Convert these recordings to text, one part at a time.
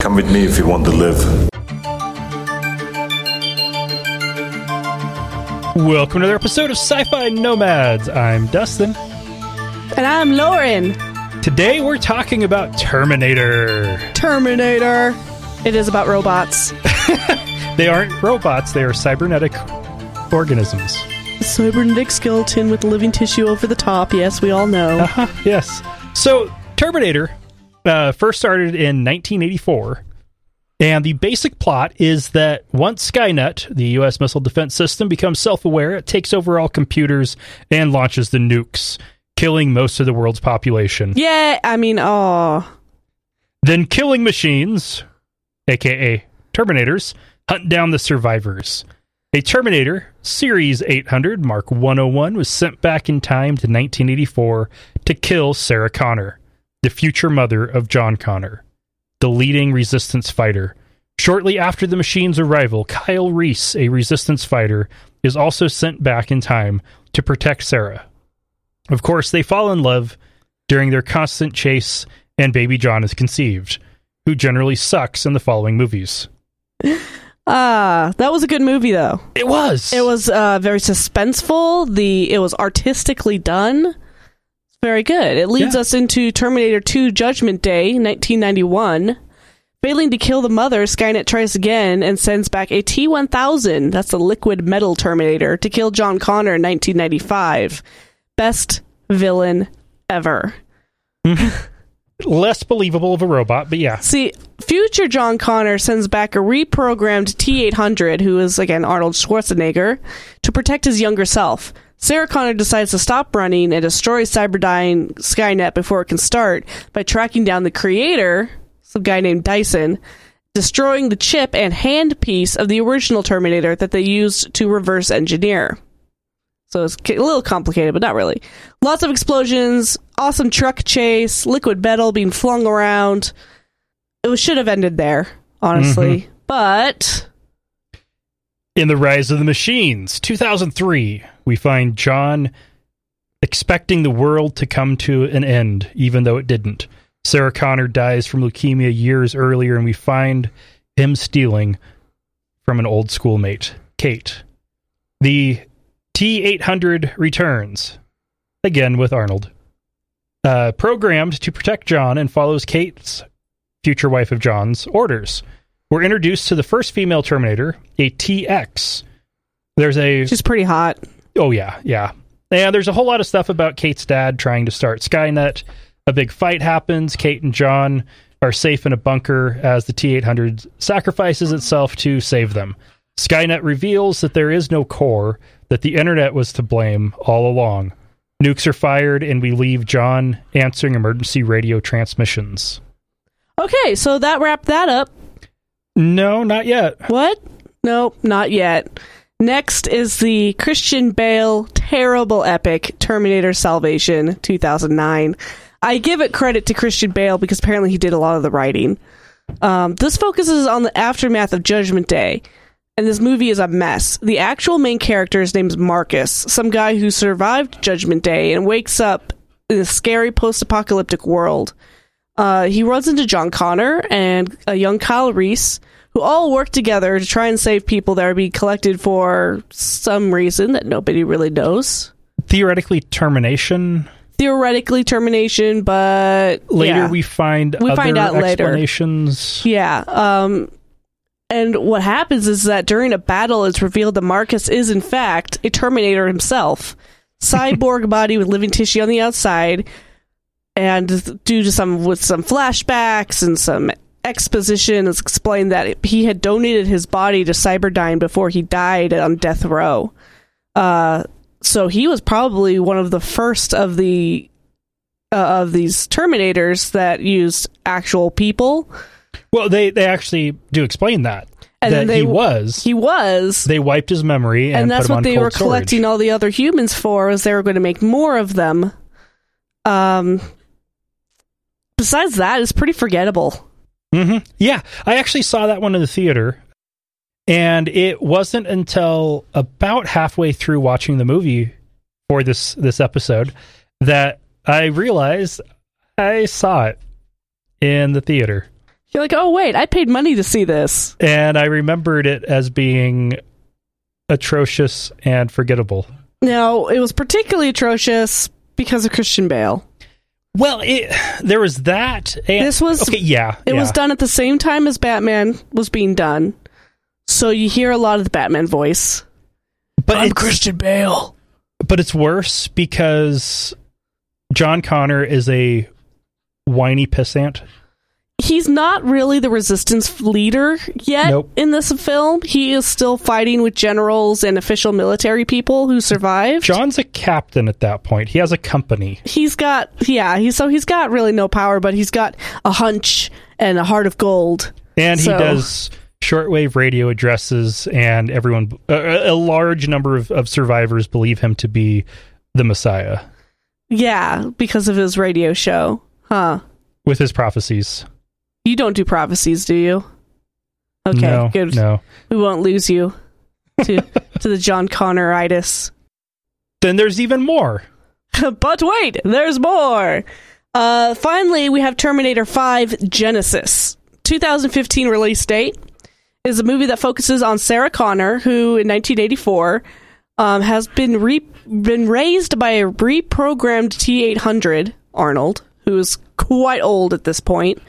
Come with me if you want to live. Welcome to another episode of Sci-Fi Nomads. I'm Dustin. And I'm Lauren. Today we're talking about Terminator. Terminator. It is about robots. They aren't robots, they are cybernetic organisms. Cybernetic skeleton with living tissue over the top. Yes, we all know. Uh-huh, yes. So, Terminator uh, first started in 1984. And the basic plot is that once Skynet, the U.S. missile defense system, becomes self aware, it takes over all computers and launches the nukes, killing most of the world's population. Yeah, I mean, oh. Then killing machines, aka Terminators, hunt down the survivors. A Terminator, Series 800 Mark 101, was sent back in time to 1984 to kill Sarah Connor, the future mother of John Connor, the leading resistance fighter. Shortly after the machine's arrival, Kyle Reese, a resistance fighter, is also sent back in time to protect Sarah. Of course, they fall in love during their constant chase, and baby John is conceived, who generally sucks in the following movies. Ah, that was a good movie though. It was. It was uh, very suspenseful. The it was artistically done. Very good. It leads Yeah. us into Terminator 2 Judgment Day, 1991. Failing to kill the mother, Skynet tries again and sends back a T-1000, that's the liquid metal Terminator, to kill John Connor in 1995. Best villain ever. less believable of a robot, but yeah. See, future John Connor sends back a reprogrammed T 800, who is, again, Arnold Schwarzenegger, to protect his younger self. Sarah Connor decides to stop running and destroy Cyberdyne Skynet before it can start by tracking down the creator, some guy named Dyson, destroying the chip and handpiece of the original Terminator that they used to reverse engineer. So it's a little complicated, but not really. Lots of explosions, awesome truck chase, liquid metal being flung around. It was, should have ended there, honestly. Mm-hmm. But In The Rise of the Machines, 2003, we find John expecting the world to come to an end, even though it didn't. Sarah Connor dies from leukemia years earlier, and we find him stealing from an old schoolmate, Kate. The T 800 returns, again with Arnold. Uh, programmed to protect John and follows Kate's future wife of John's orders. We're introduced to the first female Terminator, a TX. There's a she's pretty hot. oh yeah, yeah. And there's a whole lot of stuff about Kate's dad trying to start Skynet. A big fight happens. Kate and John are safe in a bunker as the T800 sacrifices itself to save them. Skynet reveals that there is no core, that the internet was to blame all along. Nukes are fired, and we leave John answering emergency radio transmissions. Okay, so that wrapped that up. No, not yet. What? Nope, not yet. Next is the Christian Bale terrible epic Terminator Salvation 2009. I give it credit to Christian Bale because apparently he did a lot of the writing. Um, this focuses on the aftermath of Judgment Day, and this movie is a mess. The actual main character is named Marcus, some guy who survived Judgment Day and wakes up in a scary post-apocalyptic world. Uh, he runs into John Connor and a young Kyle Reese, who all work together to try and save people that are being collected for some reason that nobody really knows. Theoretically, termination. Theoretically, termination, but Later, yeah. we find We find out later. explanations. Yeah. Um, and what happens is that during a battle, it's revealed that Marcus is, in fact, a Terminator himself. Cyborg body with living tissue on the outside. And due to some, with some flashbacks and some exposition, it's explained that he had donated his body to Cyberdyne before he died on death row. Uh, so he was probably one of the first of the uh, of these Terminators that used actual people. Well, they they actually do explain that And that they- he was. He was, they wiped his memory and, and, that's what they were storage. collecting all the other humans for. Was they were going to make more of them. Um. Besides that, it's pretty forgettable. hmm Yeah, I actually saw that one in the theater, and it wasn't until about halfway through watching the movie for this this episode that I realized I saw it in the theater. You're like, oh wait, I paid money to see this. and I remembered it as being atrocious and forgettable. Now it was particularly atrocious because of Christian Bale. Well, it, there was that. And, This was- okay. Yeah, It was done at the same time as Batman was being done, so you hear a lot of the Batman voice. but I'm Christian Bale. but it's worse because John Connor is a whiny pissant. He's not really the resistance leader yet Nope. in this film. He is still fighting with generals and official military people who survived. John's a captain at that point. He has a company. he's got yeah, he so he's got really no power, but he's got a hunch and a heart of gold. and So- he does shortwave radio addresses and everyone a, a large number of, of survivors believe him to be the messiah Yeah, because of his radio show. Huh. with his prophecies You don't do prophecies, do you? Okay, no good. no We won't lose you to to the John Connoritis. then there's even more but wait, there's more. Uh, finally, we have Terminator 5 Genisys. 2015 release date is a movie that focuses on Sarah Connor, who in 1984 um, has been re- been raised by a reprogrammed T800 Arnold, who is quite old at this point.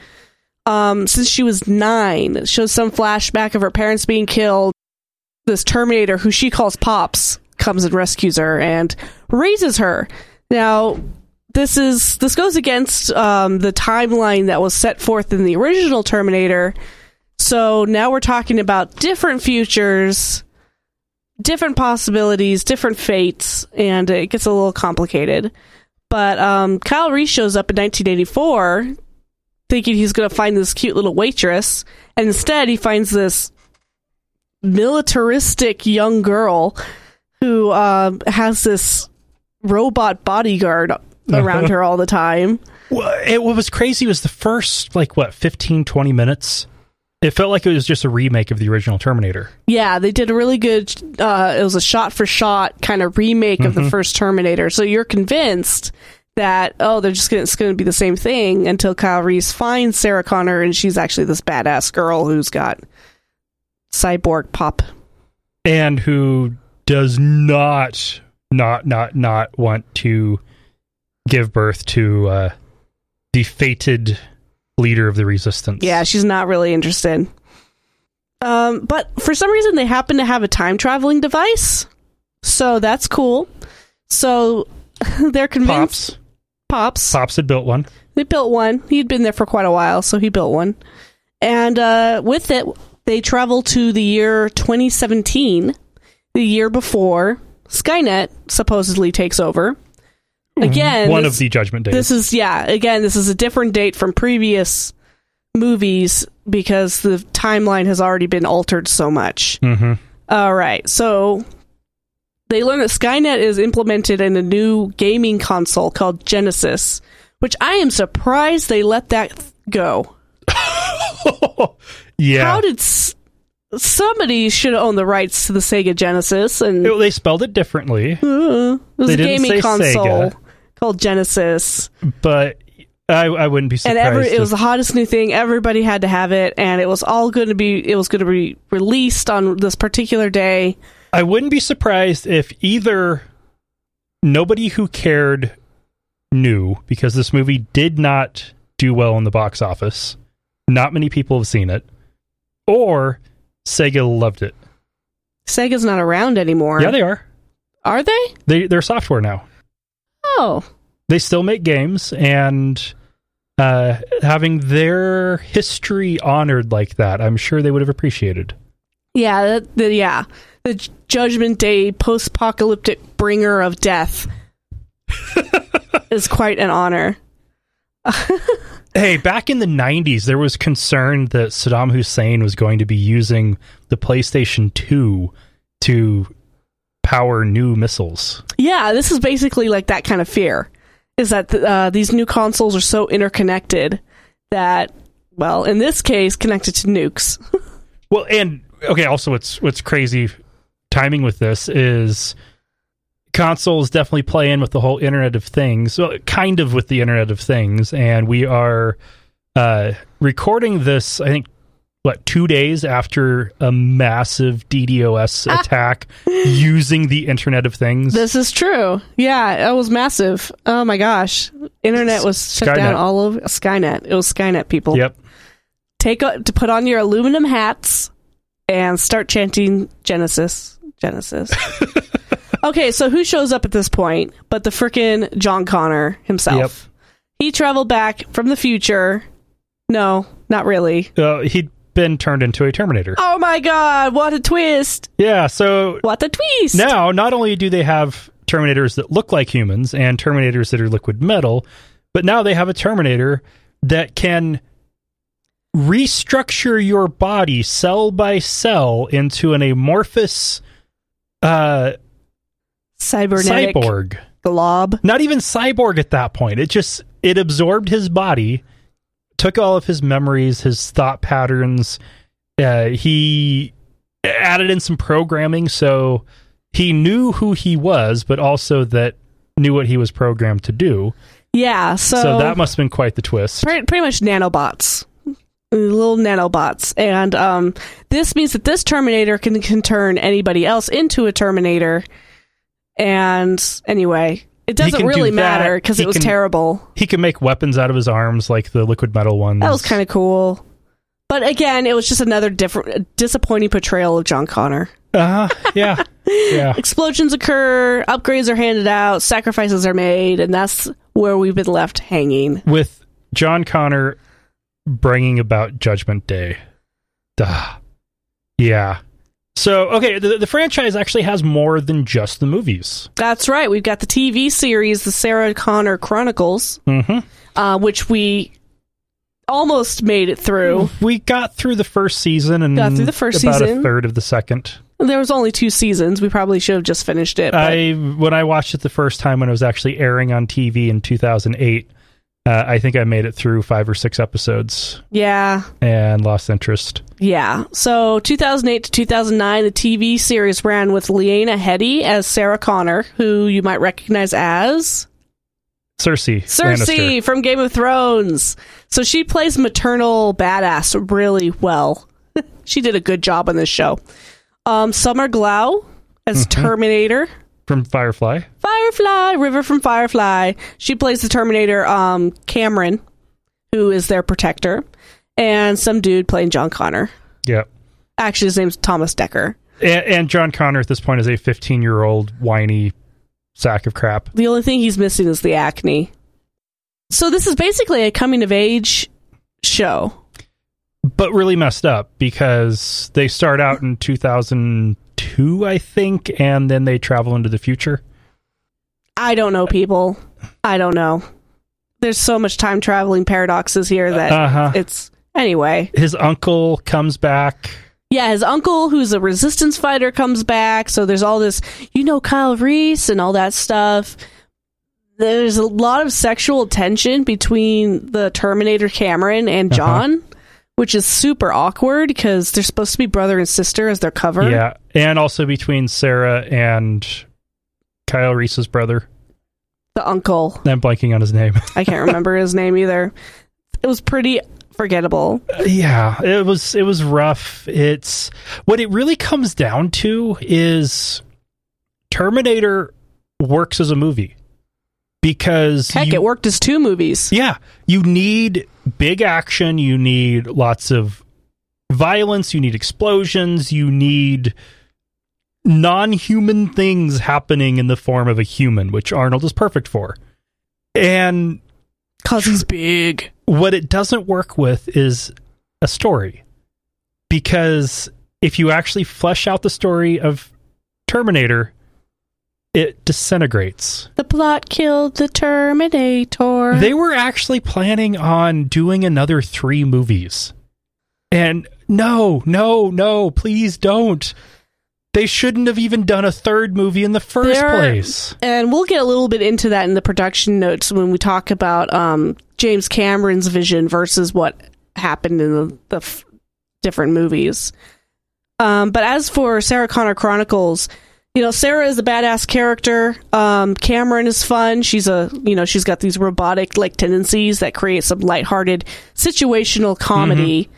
Um, since she was nine, it shows some flashback of her parents being killed. This Terminator, who she calls Pops, comes and rescues her and raises her. Now, this is this goes against um, the timeline that was set forth in the original Terminator. So now we're talking about different futures, different possibilities, different fates, and it gets a little complicated. But um, Kyle Reese shows up in 1984, thinking he's going to find this cute little waitress, and instead he finds this militaristic young girl who um, has this robot bodyguard around her all the time. Well, it, what was crazy was the first like what 15 20 minutes it felt like it was just a remake of the original terminator Yeah, they did a really good. Uh, it was a shot for shot kind of remake of the first Terminator. So you're convinced that oh, they're just gonna, it's going to be the same thing until Kyle Reese finds Sarah Connor and she's actually this badass girl who's got cyborg pop. and who does not not not not want to give birth to uh the fated leader of the resistance Yeah, she's not really interested. Um, but for some reason, they happen to have a time traveling device, so that's cool. So they're convinced. pops Pops. pops had built one They built one. He'd been there for quite a while, so he built one. And uh, with it, they travel to the year 2017, the year before Skynet supposedly takes over. Again, one this- of the judgment days this is yeah. Again, this is a different date from previous movies because the timeline has already been altered so much. hmm All right, so they learn that Skynet is implemented in a new gaming console called Genisys, which I am surprised they let that go. yeah How did s- somebody should own the rights to the Sega Genesis and It- they spelled it differently Uh, it was They a gaming console Sega. called Genisys. but I, I wouldn't be and surprised every it was the hottest new thing. Everybody had to have it, and it was all going to be it was going to be released on this particular day. I wouldn't be surprised if either nobody who cared knew because this movie did not do well in the box office. Not many people have seen it. Or Sega loved it. Sega's not around anymore. Yeah, they are. are they? They they're software now. Oh, They still make games and uh, having their history honored like that, I'm sure they would have appreciated. Yeah, that, the, yeah. The Judgment Day post-apocalyptic bringer of death is quite an honor. Hey, back in the 90s, there was concern that Saddam Hussein was going to be using the PlayStation 2 to power new missiles. Yeah, this is basically like that kind of fear. Is that uh, these new consoles are so interconnected that, well, in this case, connected to nukes. Well, and okay, also what's what's crazy timing with this is consoles definitely play in with the whole Internet of Things, well, kind of with the Internet of Things, and we are uh, recording this, I think, what, two days after a massive DDoS attack using the Internet of Things. This is true. Yeah, it was massive. Oh my gosh, internet was shut Skynet. down all over Skynet. It was Skynet people. Yep. Take a, to put on your aluminum hats and start chanting Genesis. Genesis. okay, so who shows up at this point? But the frickin' John Connor himself. Yep. He traveled back from the future. No, not really. Uh, he'd been turned into a Terminator. Oh my god, what a twist! Yeah, so What a twist! now not only do they have Terminators that look like humans and Terminators that are liquid metal, but now they have a Terminator that can restructure your body cell by cell into an amorphous uh, Cybernetic cyborg. glob. Not even cyborg at that point. It just it absorbed his body, took all of his memories, his thought patterns. Uh, he added in some programming so he knew who he was, but also that knew what he was programmed to do. Yeah, so, So, that must have been quite the twist. pretty, pretty much nanobots little nanobots and um, this means that this terminator can, can turn anybody else into a terminator and anyway it doesn't really that. matter because it was can- terrible He can make weapons out of his arms like the liquid metal ones. that was kind of cool but again it was just another different disappointing portrayal of john connor uh yeah. Yeah. explosions occur upgrades are handed out sacrifices are made and that's where we've been left hanging with John Connor bringing about Judgment Day. Duh. Yeah. So, okay, the, the franchise actually has more than just the movies. that's right we've got the tv series the sarah connor chronicles hmm uh, which we almost made it through. We got through the first season and Got through the first about season. a third of the second. There was only two seasons. We probably should have just finished it. But I when I watched it the first time when it was actually airing on TV in 2008, uh, I think I made it through five or six episodes yeah, and lost interest. yeah. So 2008 to 2009, the TV series ran with Lena Headey as Sarah Connor, who you might recognize as Cersei, Cersei Lannister. from Game of Thrones. So she plays maternal badass really well. she did a good job on this show. Um, Summer Glau as Mm-hmm. Terminator. From Firefly. Firefly, River from Firefly. She plays the Terminator, um, Cameron, who is their protector, and some dude playing John Connor. Yeah. Actually, his name's Thomas Dekker. And, and John Connor at this point is a 15 year old whiny sack of crap. The only thing he's missing is the acne. So this is basically a coming of age show. but really messed up because they start out in 2002, I think, and then they travel into the future. I don't know, people. I don't know. There's so much time traveling paradoxes here that Uh huh. it's anyway. His uncle comes back. Yeah, his uncle, who's a resistance fighter, comes back. So there's all this, you know, Kyle Reese and all that stuff. There's a lot of sexual tension between the Terminator Cameron and Uh-huh. Which is super awkward because they're supposed to be brother and sister as their cover. Yeah, and also between Sarah and Kyle Reese's brother. The uncle. I'm blanking on his name. I can't remember his name either. It was pretty forgettable. yeah, it was it was rough. It's what it really comes down to is Terminator works as a movie because Heck, you- it worked as two movies. Yeah, you need big action, you need lots of violence, you need explosions, you need non-human things happening in the form of a human, which Arnold is perfect for. And Cause he's big. what it doesn't work with is a story. Because if you actually flesh out the story of Terminator, it disintegrates. The plot killed the Terminator. They were actually planning on doing another three movies. And no, no, no, please don't. They shouldn't have even done a third movie in the first There- place. and we'll get a little bit into that in the production notes when we talk about um, James Cameron's vision versus what happened in the, the f- different movies. Um, but as for Sarah Connor Chronicles, you know, Sarah is a badass character. Um, Cameron is fun. She's a, you know, she's got these robotic like tendencies that create some lighthearted situational comedy.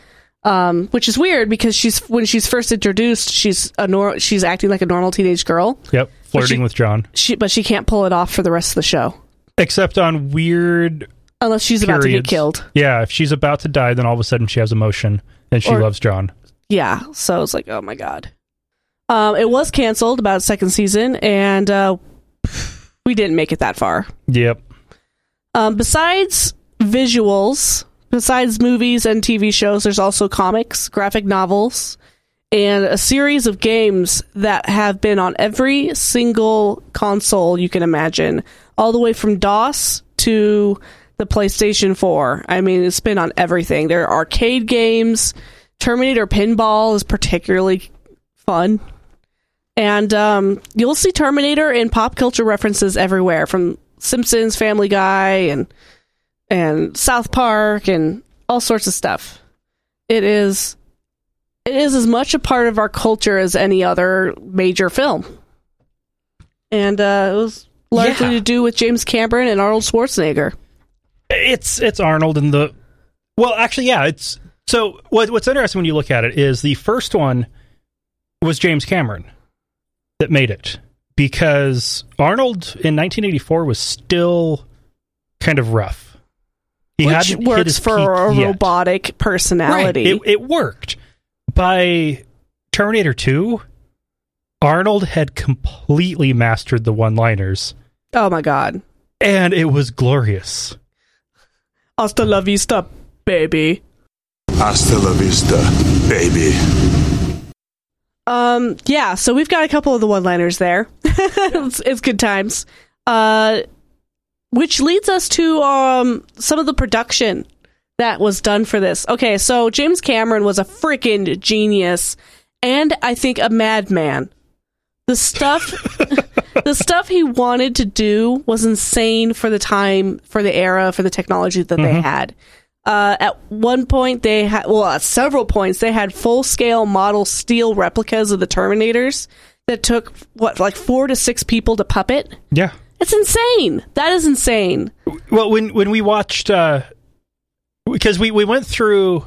Um, which is weird because she's when she's first introduced, she's a nor- she's acting like a normal teenage girl. Yep, flirting she- with John. She but she can't pull it off for the rest of the show Except on weird unless she's about to get killed. Yeah, if she's about to die, then all of a sudden she has emotion and she Or- loves John. Yeah, so it's like, oh my god. Um, it was canceled about second season, and uh, we didn't make it that far. Yep. Um, besides visuals, besides movies and TV shows, there's also comics, graphic novels, and a series of games that have been on every single console you can imagine, all the way from DOS to the PlayStation 4. I mean, it's been on everything. There are arcade games. Terminator Pinball is particularly fun. And um, you'll see Terminator in pop culture references everywhere, from Simpsons, Family Guy, and and South Park, and all sorts of stuff. It is it is as much a part of our culture as any other major film, and uh, it was largely Yeah. to do with James Cameron and Arnold Schwarzenegger. It's it's Arnold and the well, actually, yeah. It's so what, what's interesting when you look at it is the first one was James Cameron that made it because Arnold in 1984 was still kind of rough. He which hadn't hit works for peak a yet. robotic personality. Right. It, it worked. By Terminator 2, Arnold had completely mastered the one liners, oh my god! and it was glorious. Hasta la vista, baby. Hasta la vista, baby. Um, yeah, so we've got a couple of the one-liners there. it's, it's good times. Uh, which leads us to um some of the production that was done for this. Okay, so James Cameron was a freaking genius, and I think a madman. The stuff, the stuff he wanted to do was insane for the time, for the era, for the technology that they had. Uh, at one point, they had, well, at several points, they had full scale model steel replicas of the Terminators that took, what, like four to six people to puppet? Yeah. It's insane. That is insane. Well, when when we watched, uh, because we we went through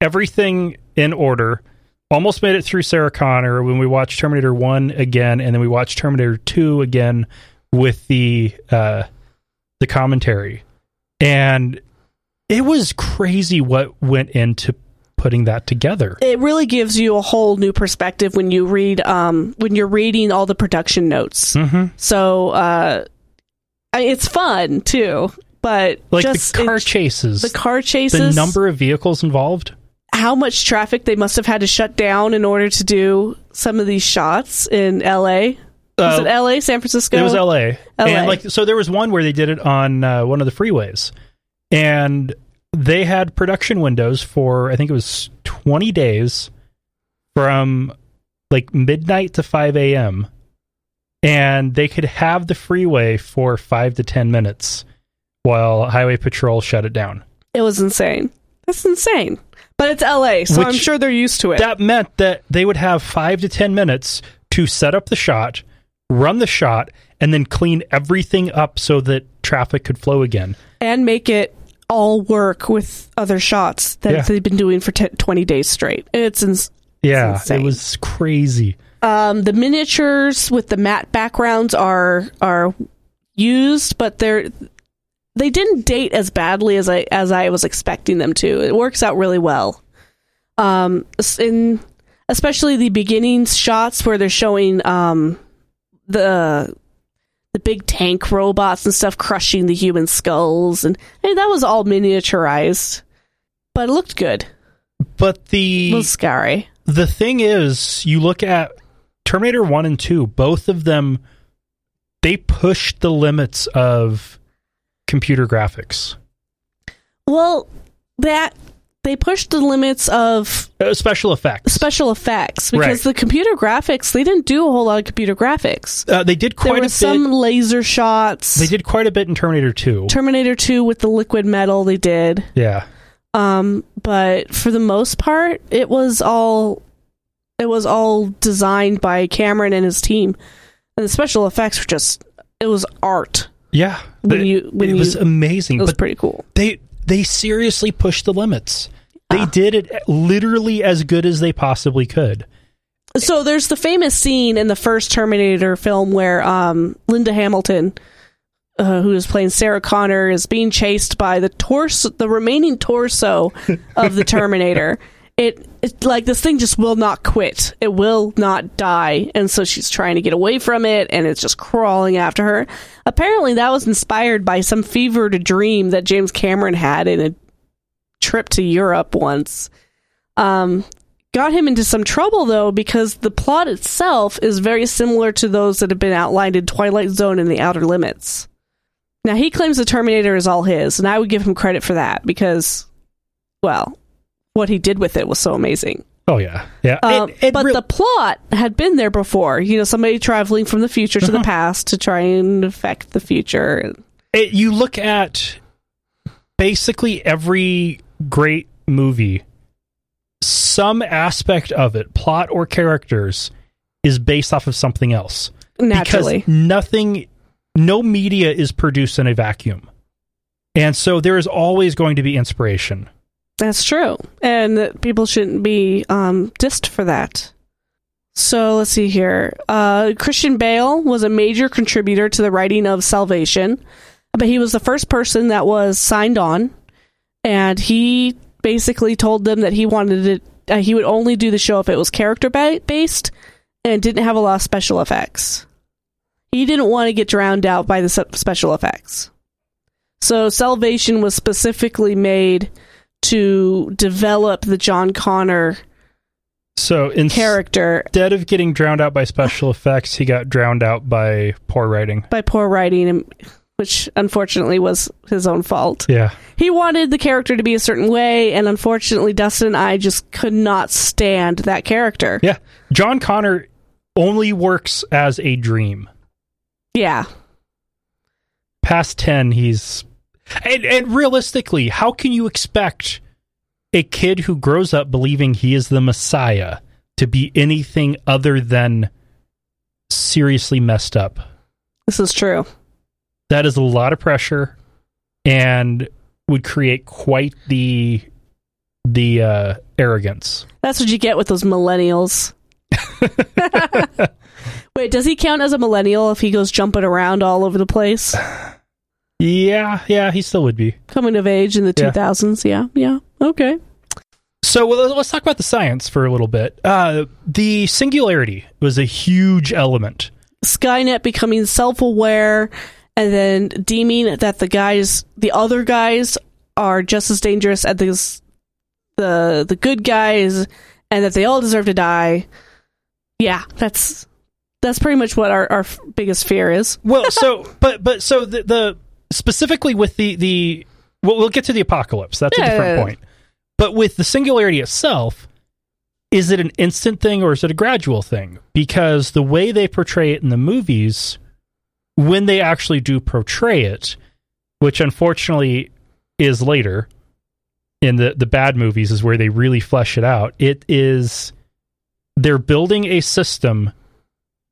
everything in order, almost made it through Sarah Connor. When we watched Terminator One again, and then we watched Terminator Two again with the uh, the commentary, and it was crazy what went into putting that together. It really gives you a whole new perspective when you read, um, when you're reading all the production notes. Mm-hmm. So, uh, I- it's fun too, but Like just the car it- chases, the car chases, the number of vehicles involved. how much traffic they must have had to shut down in order to do some of these shots in L.A. Was Uh, it L.A., San Francisco? It was L.A. LA. And like, so there was one where they did it on uh, one of the freeways, and they had production windows for I think it was twenty days, from like midnight to five a.m. And they could have the freeway for five to ten minutes while Highway Patrol shut it down. It was insane. That's insane. But it's L.A., so I'm sure they're used to it. That meant that they would have five to ten minutes to set up the shot, run the shot, and then clean everything up so that traffic could flow again. and make it all work with other shots that Yeah. they've been doing for 10, 20 days straight. It's ins- Yeah, insane. it was crazy. um, the miniatures with the matte backgrounds are are used, but they're they didn't date as badly as I as I was expecting them to. It works out really well. Um, in especially the beginning shots where they're showing um the the big tank robots and stuff crushing the human skulls, and I mean, that was all miniaturized, but it looked good. But the was scary. the thing is, you look at Terminator 1 and 2, both of them they pushed the limits of computer graphics. Well, that they pushed the limits of Uh, special effects. special effects because Right. the computer graphics they didn't do a whole lot of computer graphics. uh, they did There quite a were bit. some laser shots. They did quite a bit in Terminator 2. Terminator 2 with the liquid metal they did. yeah. Um, but for the most part, it was all It was all designed by Cameron and his team, and the special effects were just it was art. Yeah, When the- you- when it you- was amazing. It was but pretty cool. they they seriously pushed the limits. They did it literally as good as they possibly could. So there's the famous scene in the first Terminator film where um, Linda Hamilton, uh, who is playing Sarah Connor, is being chased by the torso, the remaining torso of the Terminator. It, it like this thing just will not quit. It will not die, and so she's trying to get away from it, and it's just crawling after her. Apparently, that was inspired by some fevered dream that James Cameron had in a trip to Europe once. Um, got him into some trouble though because the plot itself is very similar to those that have been outlined in Twilight Zone and The Outer Limits. Now he claims the Terminator is all his, and I would give him credit for that because, well, what he did with it was so amazing. Oh yeah, yeah. Um, It- it but real- the plot had been there before. You know, somebody traveling from the future to the past to try and affect the future. it, you look at basically every great movie, some aspect of it, plot or characters, is based off of something else. Naturally, Because nothing, no media is produced in a vacuum. And so there is always going to be inspiration. That's true. And that people shouldn't be um, dissed for that. So let's see here. Uh, Christian Bale was a major contributor to the writing of Salvation, but he was the first person that was signed on. And he basically told them that he wanted it, uh, he would only do the show if it was character ba- based and didn't have a lot of special effects. He didn't want to get drowned out by the special effects. So Salvation was specifically made to develop the John Connor So in, character instead of getting drowned out by special effects, he got drowned out by poor writing. by poor writing, and- which unfortunately was his own fault. Yeah. He wanted the character to be a certain way, and unfortunately, Dustin and I just could not stand that character. Yeah. John Connor only works as a dream. Yeah. Past 10, he's. And, and realistically, how can you expect a kid who grows up believing he is the Messiah to be anything other than seriously messed up? This is true. That is a lot of pressure and would create quite the the uh, arrogance. That's what you get with those millennials. Wait, does he count as a millennial if he goes jumping around all over the place? Yeah, yeah, he still would be. Coming of age in the Yeah. 2000s? Yeah, yeah. Okay. So well, let's talk about the science for a little bit. Uh, the singularity was a huge element. Skynet becoming self aware and then deeming that the guys, the other guys, are just as dangerous as the the the good guys, and that they all deserve to die. Yeah, that's that's pretty much what our, our biggest fear is. Well, so but but so the, the specifically with the the well, we'll get to the apocalypse. That's a Yeah. different point. But with the singularity itself, is it an instant thing or is it a gradual thing? Because the way they portray it in the movies, when they actually do portray it, which unfortunately is later in the the bad movies is where they really flesh it out. It is they're building a system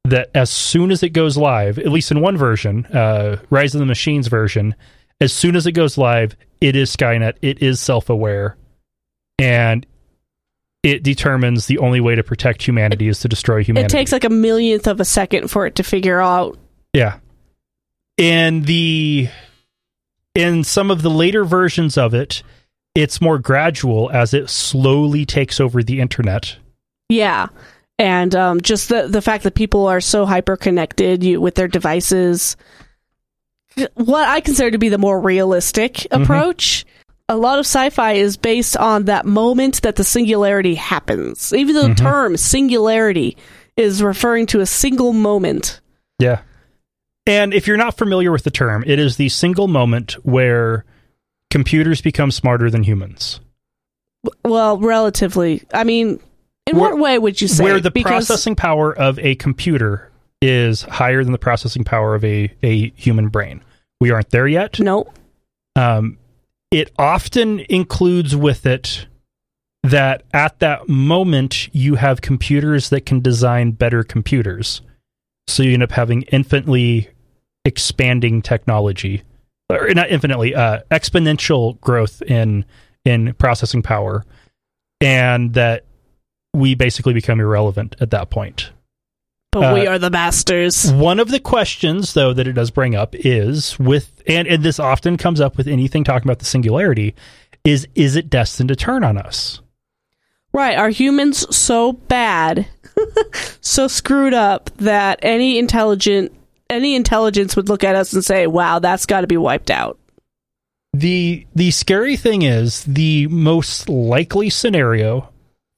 that as soon as it goes live, at least in one version, uh, Rise of the Machines version, as soon as it goes live, it is Skynet. It is self aware, and it determines the only way to protect humanity is to destroy humanity. It takes like a millionth of a second for it to figure out. Yeah. In the in some of the later versions of it, it's more gradual as it slowly takes over the internet. Yeah. And um, just the the fact that people are so hyper connected with their devices, what I consider to be the more realistic approach. A lot of sci-fi is based on that moment that the singularity happens. Even though the Mhm. term singularity is referring to a single moment. Yeah. And if you're not familiar with the term, it is the single moment where computers become smarter than humans. Well, relatively. I mean, in Where- what way would you say? where the Because- processing power of a computer is higher than the processing power of a, a human brain. We aren't there yet. No. Um, it often includes with it that at that moment you have computers that can design better computers. So you end up having infinitely expanding technology, or not infinitely, uh, exponential growth in in processing power, and that we basically become irrelevant at that point. But we Uh, are the masters. One of the questions, though, that it does bring up is with, and, and this often comes up with anything talking about the singularity, is is it destined to turn on us? Right. Are humans so bad, so screwed up that any intelligent any intelligence would look at us and say, "Wow, that's got to be wiped out." The the scary thing is the most likely scenario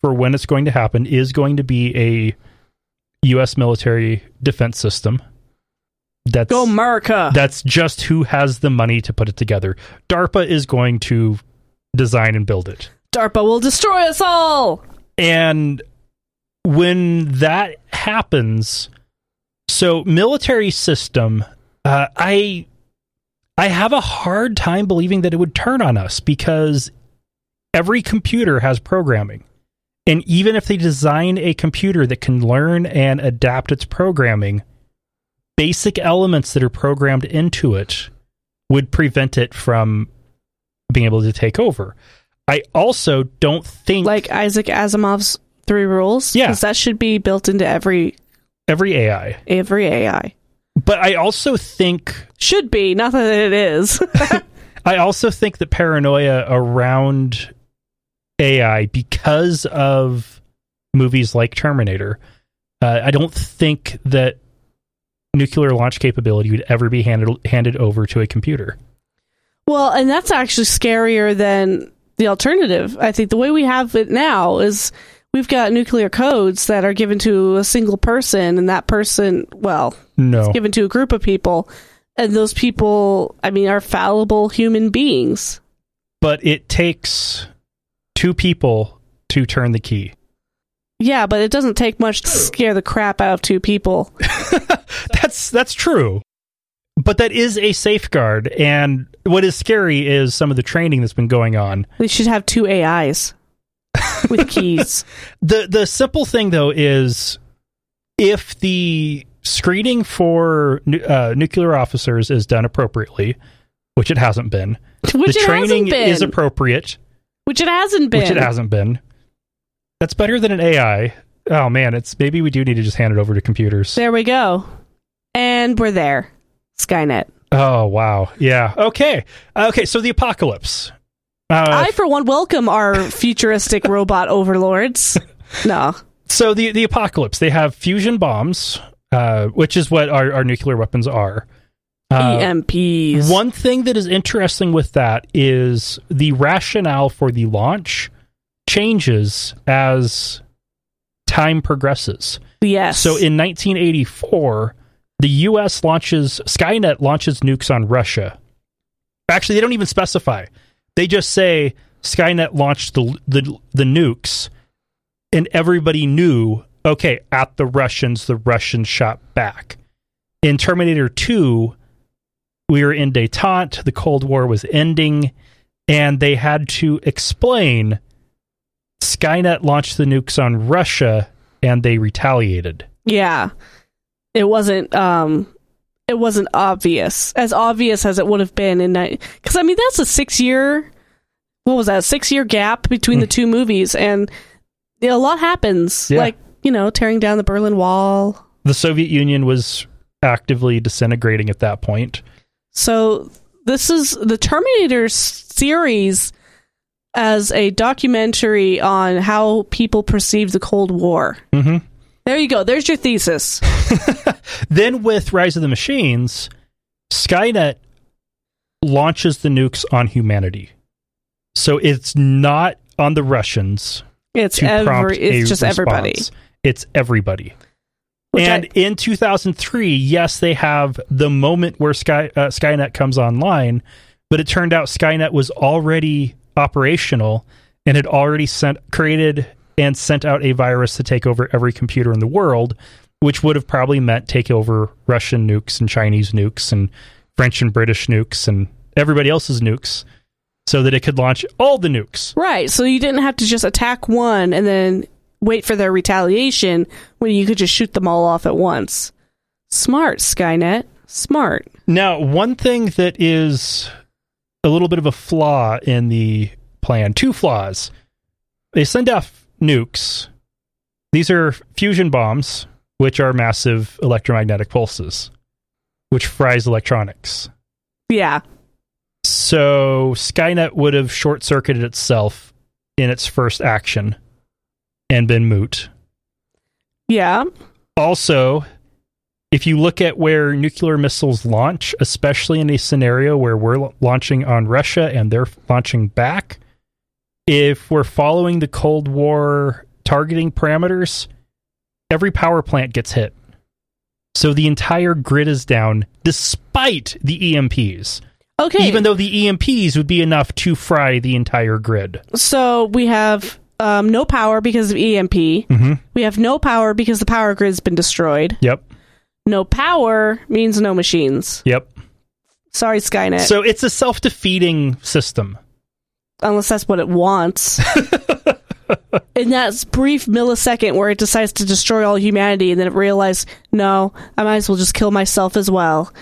for when it's going to happen is going to be a U.S. military defense system. That's Go America. that's just who has the money to put it together. DARPA is going to design and build it. DARPA will destroy us all. And when that happens, so military system, uh, I I have a hard time believing that it would turn on us because every computer has programming. And even if they design a computer that can learn and adapt its programming, basic elements that are programmed into it would prevent it from being able to take over. I also don't think Like Isaac Asimov's three rules. Yeah. 'Cause that should be built into every every AI. every AI. But I also think Should be, not that it is. I also think that paranoia around AI because of movies like Terminator. Uh, I don't think that nuclear launch capability would ever be handed handed over to a computer. well, and that's actually scarier than the alternative. I think the way we have it now is we've got nuclear codes that are given to a single person, and that person, well, No, given to a group of people, and those people, I mean, are fallible human beings. but it takes two people to turn the key. Yeah, but it doesn't take much to scare the crap out of two people. That's that's true. But that is a safeguard and what is scary is some of the training that's been going on. They should have two AIs with keys. The the simple thing though is if the screening for uh, nuclear officers is done appropriately, which it hasn't been, Which the it training hasn't been. is appropriate, which it hasn't been. which it hasn't been. That's better than an AI. Oh man, it's maybe we do need to just hand it over to computers. There we go. And we're there. Skynet. Oh wow, yeah. Okay, okay. So the apocalypse. Uh, I, for one, welcome our futuristic robot overlords. No. so the the apocalypse. They have fusion bombs, uh, which is what our, our nuclear weapons are. Uh, EMPs. One thing that is interesting with that is the rationale for the launch changes as time progresses. Yes. So in 1984, the U.S. launches Skynet launches nukes on Russia. Actually, they don't even specify. They just say Skynet launched the the, the nukes, and everybody knew. Okay, at the Russians, the Russians shot back. In Terminator 2, we were in detente. The Cold War was ending, and they had to explain Skynet launched the nukes on Russia, and they retaliated. yeah. It wasn't um it wasn't obvious. As obvious as it would have been in that. cuz I mean that's a 6 year what was that? 6 year gap between the two movies and you know, a lot happens. Yeah. Like, you know, tearing down the Berlin Wall. the Soviet Union was actively disintegrating at that point. So this is the Terminator series as a documentary on how people perceive the Cold War. Mhm. There you go. There's your thesis. Then with Rise of the Machines, Skynet launches the nukes on humanity. So it's not on the Russians It's to prompt every. It's just everybody. It's everybody. Which and I- in 2003, yes, they have the moment where Sky uh, Skynet comes online, but it turned out Skynet was already operational and had already sent created and sent out a virus to take over every computer in the world, which would have probably meant take over Russian nukes and Chinese nukes and French and British nukes and everybody else's nukes. so that it could launch all the nukes. Right. So you didn't have to just attack one and then wait for their retaliation when you could just shoot them all off at once. Smart, Skynet. Smart. Now, one thing that is a little bit of a flaw in the plan, two flaws. They send off nukes. These are fusion bombs, which are massive electromagnetic pulses, which fries electronics. Yeah. So Skynet would have short circuited itself in its first action and been moot. Yeah. Also, if you look at where nuclear missiles launch, especially in a scenario where we're launching on Russia and they're launching back, if we're following the Cold War targeting parameters, every power plant gets hit. So the entire grid is down despite the EMPs. Okay. Even though the EMPs would be enough to fry the entire grid. so we have um, no power because of EMP. Mm-hmm. We have no power because the power grid's been destroyed. Yep. No power means no machines. Yep. Sorry, Skynet. So it's a self defeating system. unless that's what it wants. In that brief millisecond where it decides to destroy all humanity, and then it realized, no, I might as well just kill myself as well.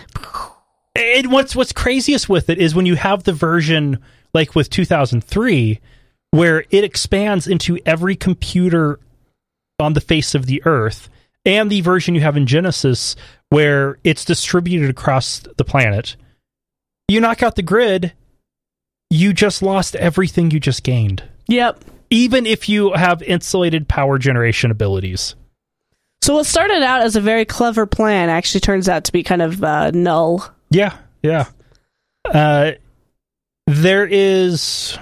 And what's what's craziest with it is when you have the version like with 2003 where it expands into every computer on the face of the earth and the version you have in Genisys where it's distributed across the planet. You knock out the grid, you just lost everything you just gained. Yep. Even if you have insulated power generation abilities. So what started out as a very clever plan actually turns out to be kind of uh, null. Yeah, yeah. Uh there is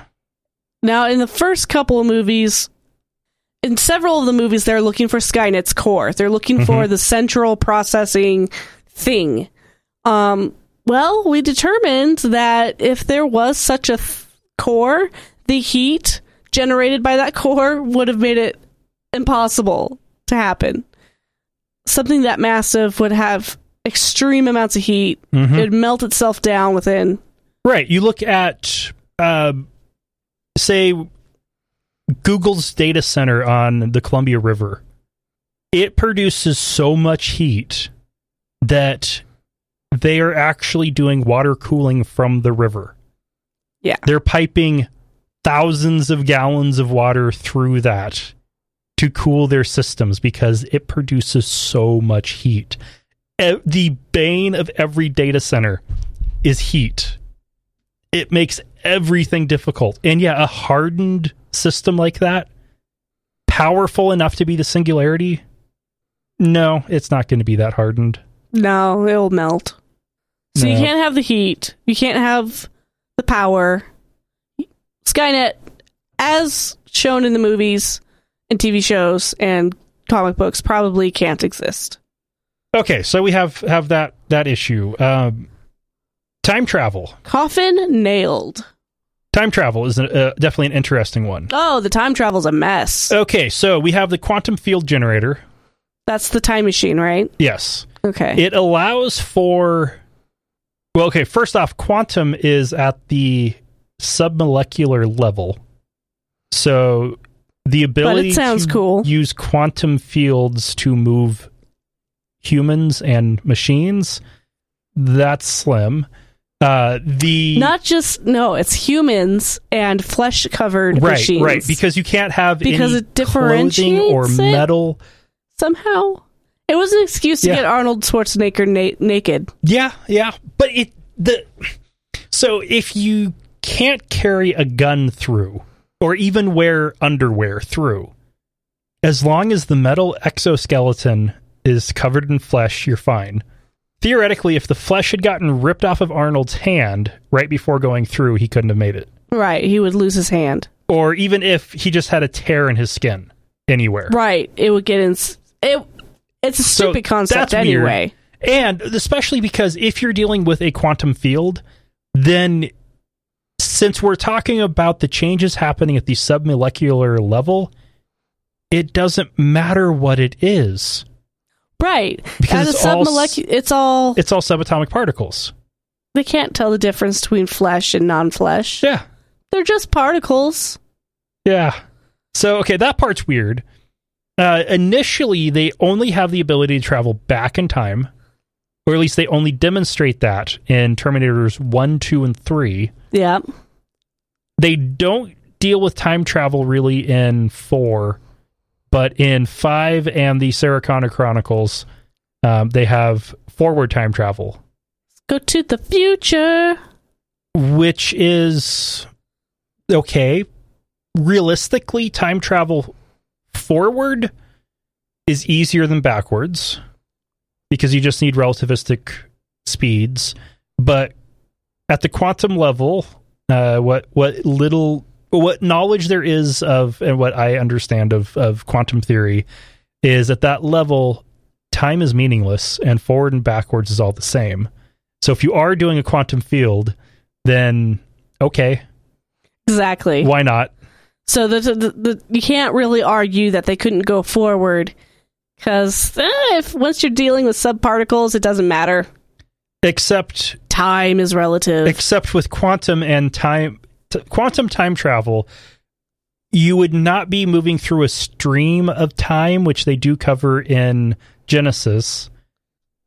Now, in the first couple of movies, in several of the movies, they're looking for Skynet's core. They're looking for the central processing thing. Um, well, we determined that if there was such a th- core, the heat generated by that core would have made it impossible to happen. Something that massive would have extreme amounts of heat. Mhm. It would melt itself down within. Right. You look at, uh, say, Google's data center on the Columbia River. It produces so much heat that they are actually doing water cooling from the river. Yeah. They're piping thousands of gallons of water through that to cool their systems because it produces so much heat. The bane of every data center is heat. It makes everything difficult. And yeah, a hardened system like that, powerful enough to be the singularity, no, it's not going to be that hardened. No, it'll melt. So you can't have the heat. You can't have the power. Skynet, as shown in the movies and TV shows and comic books, probably can't exist. Okay, so we have have that that issue. Um, time travel. Coffin nailed. Time travel is a, uh, definitely an interesting one. Oh, the time travel's a mess. Okay, so we have the quantum field generator. That's the time machine, right? Yes, Okay. it allows for. Well, okay. First off, quantum is at the submolecular level, so the ability to cool. use quantum fields to move humans and machines that's slim. Uh, the Not just no, it's humans and flesh covered right, machines. right, because you can't have Because any it clothing or differentiates it? metal. somehow it was an excuse to Yeah. get Arnold Schwarzenegger na- naked. Yeah, yeah, but it the so if you can't carry a gun through or even wear underwear through, as long as the metal exoskeleton is covered in flesh, you're fine. Theoretically, if the flesh had gotten ripped off of Arnold's hand right before going through, he couldn't have made it. Right, he would lose his hand. Or even if he just had a tear in his skin anywhere. Right, it would get in. It. It's a So stupid concept that's weird. anyway. And especially because if you're dealing with a quantum field, then since we're talking about the changes happening at the submolecular level, it doesn't matter what it is. Right, Because it's a all submolecular, it's all It's all subatomic particles. they can't tell the difference between flesh and non-flesh. Yeah. They're just particles. Yeah. So okay, that part's weird. Uh, initially, they only have the ability to travel back in time, or at least they only demonstrate that in Terminators One, Two, and Three. Yeah. They don't deal with time travel really in Four, but in Five and the Sarah Connor Chronicles, um, they have forward time travel, Go to the future. which is okay. Realistically, time travel forward is easier than backwards because you just need relativistic speeds. But at the quantum level, uh, what what little what knowledge there is of and what I understand of of quantum theory is at that level, time is meaningless and forward and backwards is all the same. So if you are doing a quantum field, then okay, Exactly. why not? So the, the, the you can't really argue that they couldn't go forward because if once you're dealing with subparticles, it doesn't matter. Except Time is relative. except with quantum and time t- quantum time travel you would not be moving through a stream of time which they do cover in Genisys.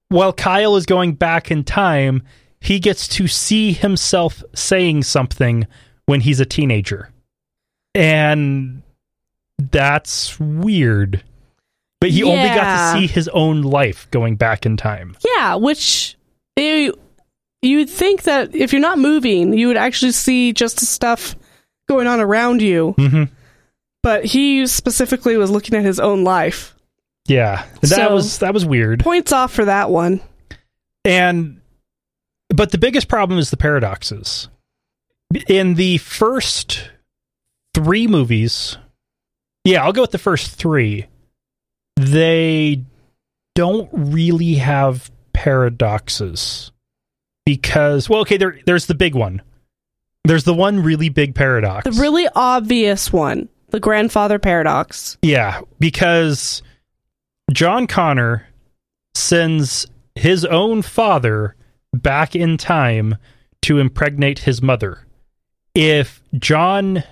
While kyle is going back in time he gets to see himself saying something when he's a teenager. And that's weird. But he only got to see his own life going back in time. Yeah, which you you'd think that if you're not moving, you would actually see just the stuff going on around you. hmm But he specifically was looking at his own life. yeah that So- was that was weird Points off for that one. And but the biggest problem is the paradoxes. In the first 3 movies, yeah, I'll go with the first 3. They don't really have paradoxes because well, okay, there there's the big one. There's the one really big paradox. The really obvious one, the grandfather paradox. Yeah, because John Connor sends his own father back in time to impregnate his mother. If John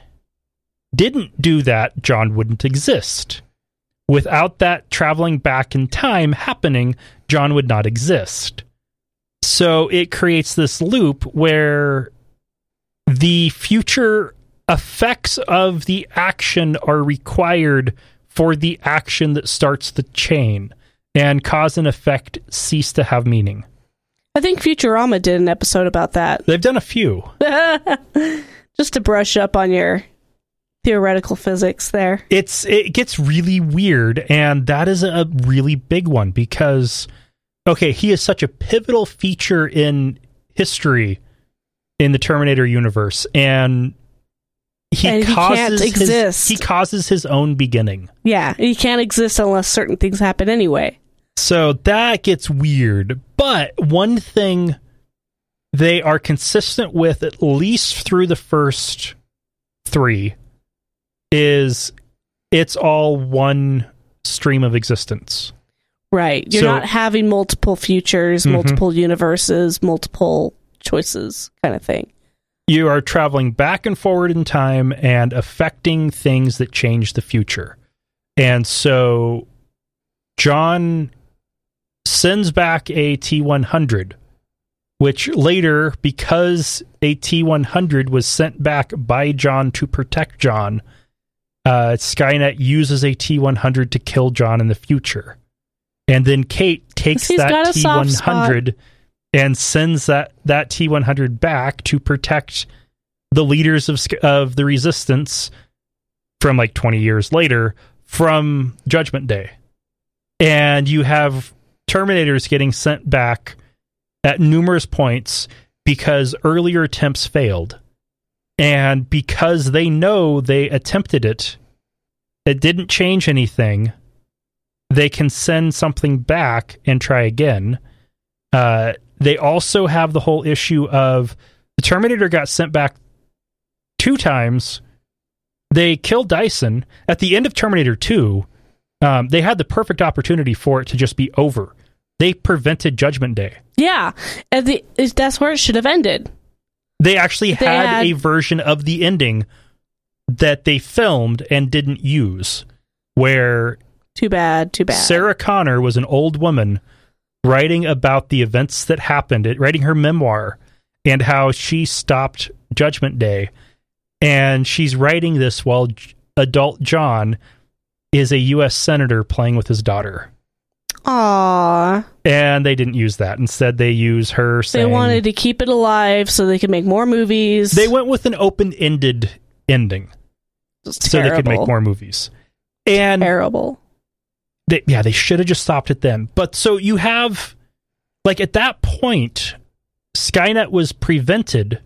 didn't do that, John wouldn't exist. Without that traveling back in time happening, John would not exist. So it creates this loop where the future effects of the action are required for the action that starts the chain, and cause and effect cease to have meaning. I think Futurama did an episode about that. They've done a few. Just to brush up on your theoretical physics there. It's it gets really weird, and that is a really big one because okay, he is such a pivotal feature in history in the Terminator universe, and he And he causes can't his, exist. he causes his own beginning. Yeah, he can't exist unless certain things happen anyway. So that gets weird. But one thing they are consistent with, at least through the first three, is it's all one stream of existence. Right. You're So- not having multiple futures, Mhm. multiple universes, multiple choices kind of thing. You are traveling back and forward in time and affecting things that change the future. And so John sends back a T 100, which later, because a T 100 was sent back by John to protect John, uh, Skynet uses a T 100 to kill John in the future. And then Kate takes that T one hundred and sends that, that T 100 back to protect the leaders of, of the resistance from like 20 years later from Judgment Day. And you have Terminators getting sent back at numerous points because earlier attempts failed. And because they know they attempted it, it didn't change anything. They can send something back and try again. Uh, they also have the whole issue of the Terminator got sent back two times. They killed Dyson at the end of Terminator 2. Um, they had the perfect opportunity for it to just be over. They prevented Judgment Day. Yeah. And the, that's where it should have ended. They actually They had, had- a version of the ending that they filmed and didn't use, where Too bad. Too bad. Sarah Connor was an old woman writing about the events that happened, it- writing her memoir, and how she stopped Judgment Day. And she's writing this while adult John is a U.S. senator playing with his daughter. Aww. And they didn't use that. Instead, they use her They wanted to keep it alive so they could make more movies. they went with an open-ended ending so they could make more movies. And Terrible. They, yeah, they should have just stopped it then. But so you have, like, at that point, Skynet was prevented,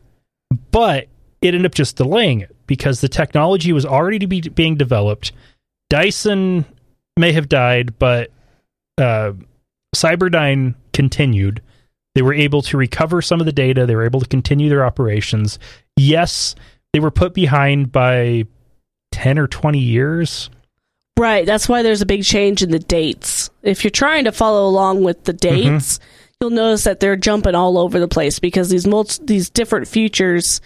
but it ended up just delaying it because the technology was already to be being developed. Dyson may have died, but uh, Cyberdyne continued. They were able to recover some of the data. They were able to continue their operations. Yes, they were put behind by 10 or 20 years. Right. That's why there's a big change in the dates. If you're trying to follow along with the Mm-hmm. dates, you'll notice that they're jumping all over the place because these multi- these different futures.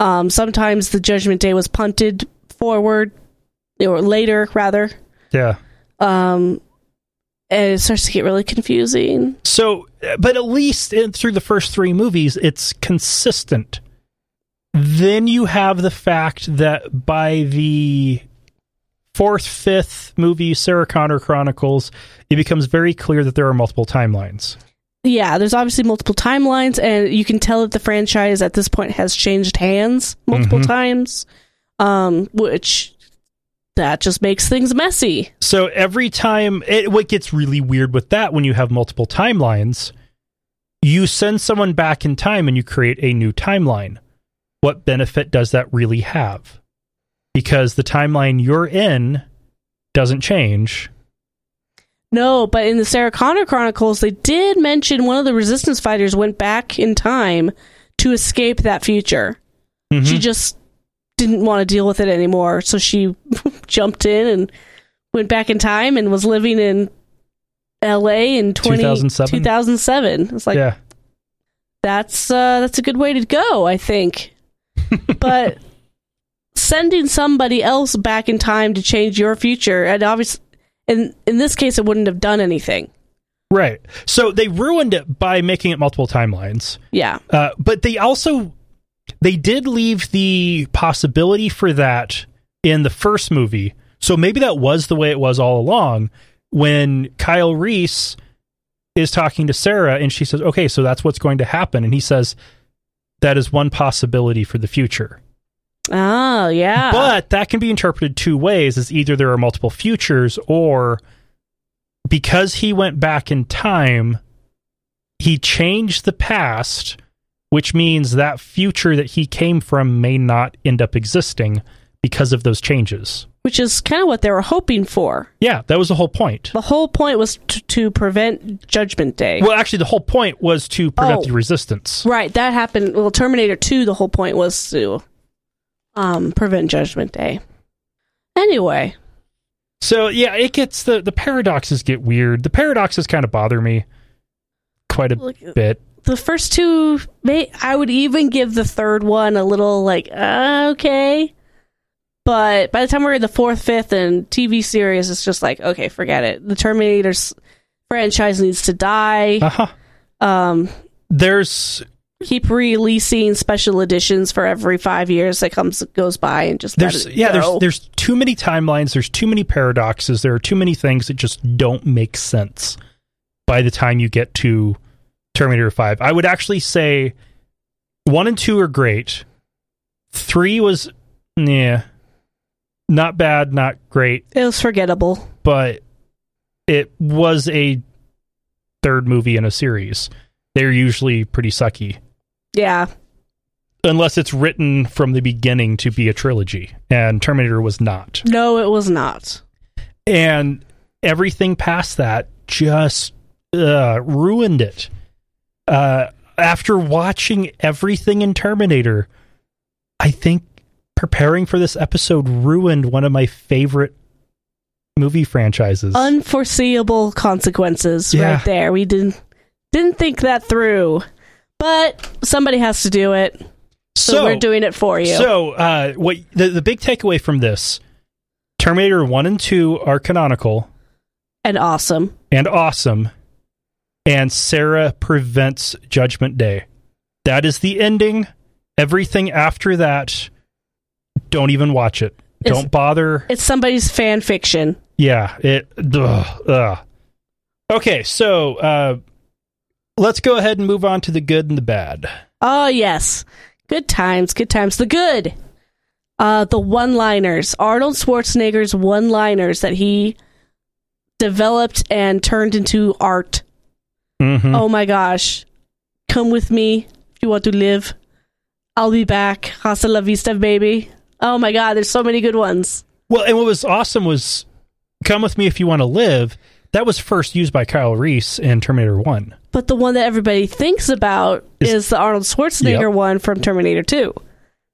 Um, sometimes the Judgment Day was punted forward or later, rather. Yeah. Um, and it starts to get really confusing. So, uh, but at least in, through the first three movies, it's consistent. Then you have the fact that by the fourth, fifth movie, Sarah Connor Chronicles, it becomes very clear that there are multiple timelines. Yeah, there's obviously multiple timelines, and you can tell that the franchise at this point has changed hands multiple Mhm. times, um, which that just makes things messy. So every time, it, what gets really weird with that when you have multiple timelines, you send someone back in time and you create a new timeline. What benefit does that really have? Because the timeline you're in doesn't change. No, but in the Sarah Connor Chronicles, they did mention one of the resistance fighters went back in time to escape that future. Mhm. She just didn't want to deal with it anymore, so she jumped in and went back in time and was living in L.A. in 20, 2007? 2007. It's like yeah. that's uh, that's a good way to go, I think. but sending somebody else back in time to change your future, and obviously, in in this case, it wouldn't have done anything. Right. So they ruined it by making it multiple timelines. Yeah, Uh, but they also they did leave the possibility for that in the first movie. So maybe that was the way it was all along when Kyle Reese is talking to Sarah and she says, "Okay, so that's what's going to happen." And he says that is one possibility for the future. Oh, yeah. But that can be interpreted two ways as either there are multiple futures or because he went back in time, he changed the past, which means that future that he came from may not end up existing because of those changes. which is kind of what they were hoping for. Yeah, that was the whole point. The whole point was t- to prevent Judgment Day. Well, actually, the whole point was to prevent Oh. the resistance. right, that happened. Well, Terminator 2, the whole point was to um, prevent Judgment Day. Anyway, So yeah, it gets the the paradoxes get weird. The paradoxes kind of bother me quite a look, bit. the first two, may, I would even give the third one a little like, uh, okay. But by the time we're in the fourth, fifth, and TV series, it's just like, okay, forget it. The Terminator's franchise needs to die. Uh huh. Um, There's keep releasing special editions for every five years that comes goes by, and just there's yeah go. there's there's too many timelines. There's too many paradoxes. There are too many things that just don't make sense by the time you get to terminator 5 i would actually say 1 and 2 are great. 3 was yeah not bad not great it was forgettable. but it was a third movie in a series. They're usually pretty sucky Yeah, unless it's written from the beginning to be a trilogy and terminator was not no, it was not. and everything past that just uh, ruined it. Uh, after watching everything in Terminator, I think preparing for this episode ruined one of my favorite movie franchises. Unforeseeable consequences Yeah. right there. We didn't didn't think that through, but somebody has to do it. So, we're doing it for you. So, uh, what the the big takeaway from this? Terminator One and Two are canonical and awesome. and awesome, and Sarah prevents Judgment Day. That is the ending. Everything after that, don't even watch it. It's- don't bother. It's somebody's fan fiction. Yeah, it. Ugh, ugh. Okay, so uh, let's go ahead and move on to the good and the bad. Oh yes, good times, good times. The good, uh, the one-liners. Arnold Schwarzenegger's one-liners that he developed and turned into art. Mhm. Oh my gosh, come with me if you want to live. I'll be back. Hasta la vista, baby. Oh my god, there's so many good ones. Well, and what was awesome was "Come with me if you want to live." That was first used by Kyle Reese in Terminator One. But the one that everybody thinks about Is- is, the Arnold Schwarzenegger Yep. one from Terminator 2.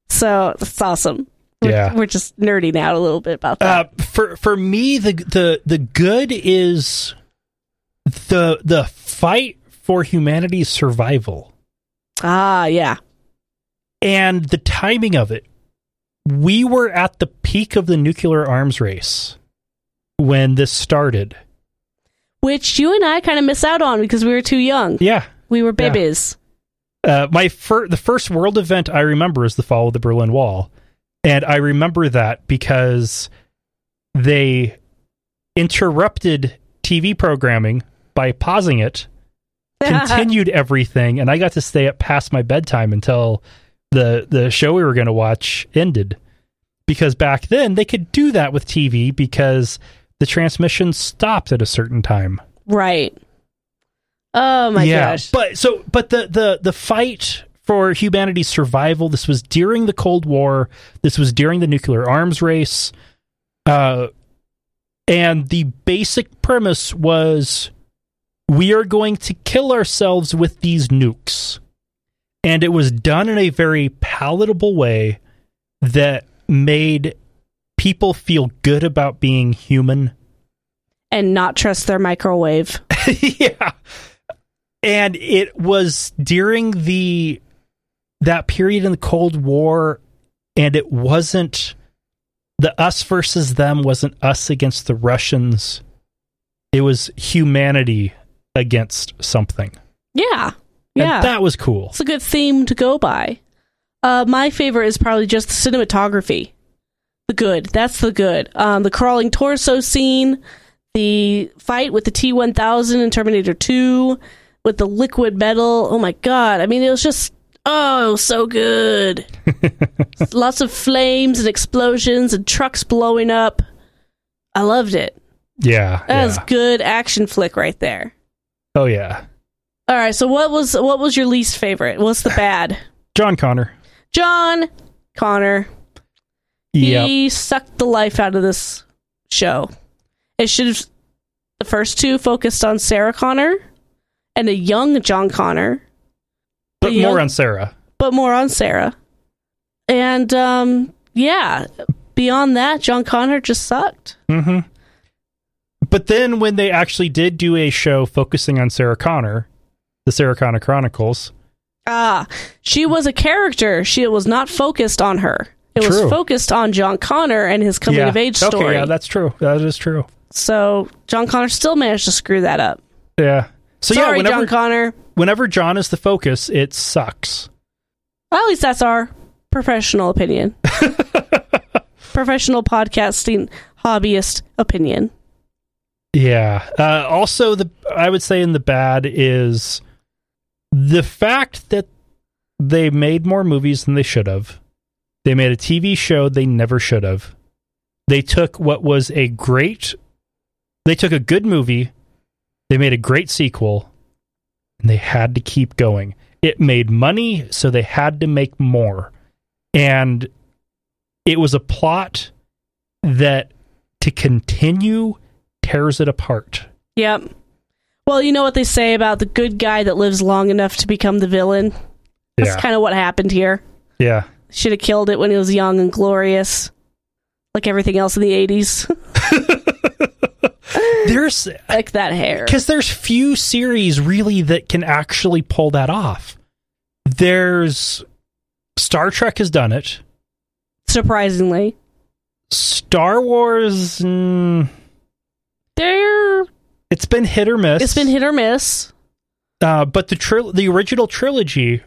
So that's awesome. We're, Yeah. we're just nerding out a little bit about that. Uh, for for me, the the the good is the the fight for humanity's survival ah, yeah. and the timing of it. We were at the peak of the nuclear arms race when this started. Which you and I kind of miss out on because we were too young. Yeah. We were Yeah. babies. Uh, my fir- the first world event I remember is the fall of the Berlin Wall, and I remember that because they interrupted TV programming by pausing it, continued everything, and I got to stay up past my bedtime until the the show we were going to watch ended. Because back then they could do that with TV because the transmission stopped at a certain time. right. Oh my gosh. But so but the the the fight for humanity's survival, this was during the Cold War, this was during the nuclear arms race. Uh and the basic premise was we are going to kill ourselves with these nukes. And it was done in a very palatable way that made people feel good about being human and not trust their microwave. yeah. And it was during the that period in the Cold War and it wasn't the us versus them wasn't us against the Russians. It was humanity against something. Yeah. And Yeah. that was cool. It's a good theme to go by. Uh, my favorite is probably just the cinematography. The good. That's the good. Um, the crawling torso scene, the fight with the T one thousand in Terminator Two, with the liquid metal. Oh my god! I mean, it was just oh so good. Lots of flames and explosions and trucks blowing up. I loved it. Yeah. That was yeah. good action flick right there. Oh yeah. All right, so what was what was your least favorite? What's the bad? John Connor. John Connor. Yep. He sucked the life out of this show. It should have the first two focused on Sarah Connor and a young John Connor, But the more on Sarah. but more on Sarah. And um yeah, beyond that, John Connor just sucked. hmm But then when they actually did do a show focusing on Sarah Connor, the Sarah Connor Chronicles, Ah, she was a character. She was not focused on her. It True. was focused on John Connor and his coming yeah. of age Okay, story. yeah, that's true. That is true. so John Connor still managed to screw that up. Yeah. So yeah, whenever John Connor. whenever John is the focus, it sucks. Well, at least that's our professional opinion. professional podcasting hobbyist opinion. Yeah. Uh, also, the I would say in the bad is the fact that they made more movies than they should have. They made a TV show they never should have. They took what was a great, they took a good movie, they made a great sequel, and they had to keep going. It made money, so they had to make more. And it was a plot that to continue tears it apart. Yep. Well, you know what they say about the good guy that lives long enough to become the villain? That's Yeah. kind of what happened here. Yeah. Should have killed it when he was young and glorious. Like everything else in the 80s. There's like that hair. because there's few series really that can actually pull that off. There's Star Trek has done it. Surprisingly, Star Wars, mm, there it's been hit or miss. it's been hit or miss. Uh, but the tril- the original trilogy,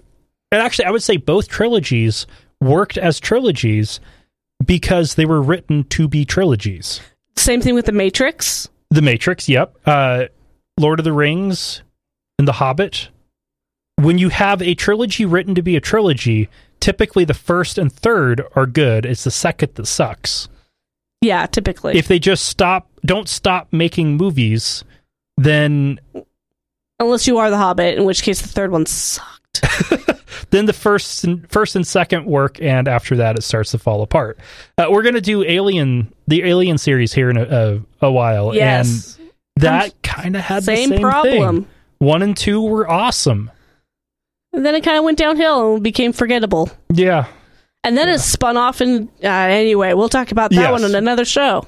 and actually, I would say both trilogies worked as trilogies because they were written to be trilogies. Same thing with the Matrix. The Matrix, yep. Uh, Lord of the Rings and The Hobbit. When you have a trilogy written to be a trilogy, typically the first and third are good. It's the second that sucks. Yeah, typically. If they just stop, don't stop making movies, then Unless you are the Hobbit, in which case the third one sucked. then the first and first and second work, and after that it starts to fall apart. Uh, we're gonna do Alien, the Alien series here in a, a, a while, yes. and that kind of had Same, the same problem. Thing. One and two were awesome. And then it kind of went downhill and became forgettable. Yeah, And then it spun off and uh, anyway, we'll talk about that Yes. one on another show.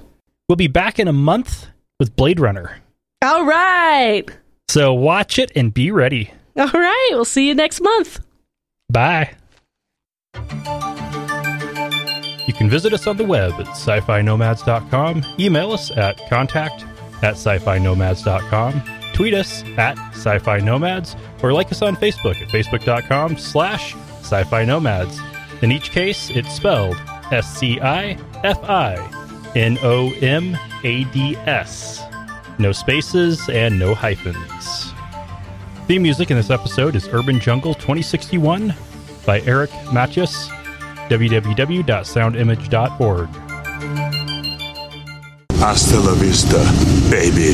we'll be back in a month with Blade Runner. All right. So watch it and be ready. All right. We'll see you next month. Bye. You can visit us on the web at sci-fi nomads.com, email us at contact at sci-fi nomads.com, tweet us at sci-fi nomads, or like us on Facebook at facebook.com slash sci-fi nomads. In each case, it's spelled S-C-I-F-I-N-O-M-A-D-S. No spaces and no hyphens. Theme music in this episode is Urban Jungle 2061 by Eric Matyas, www.soundimage.org. Hasta la vista, baby.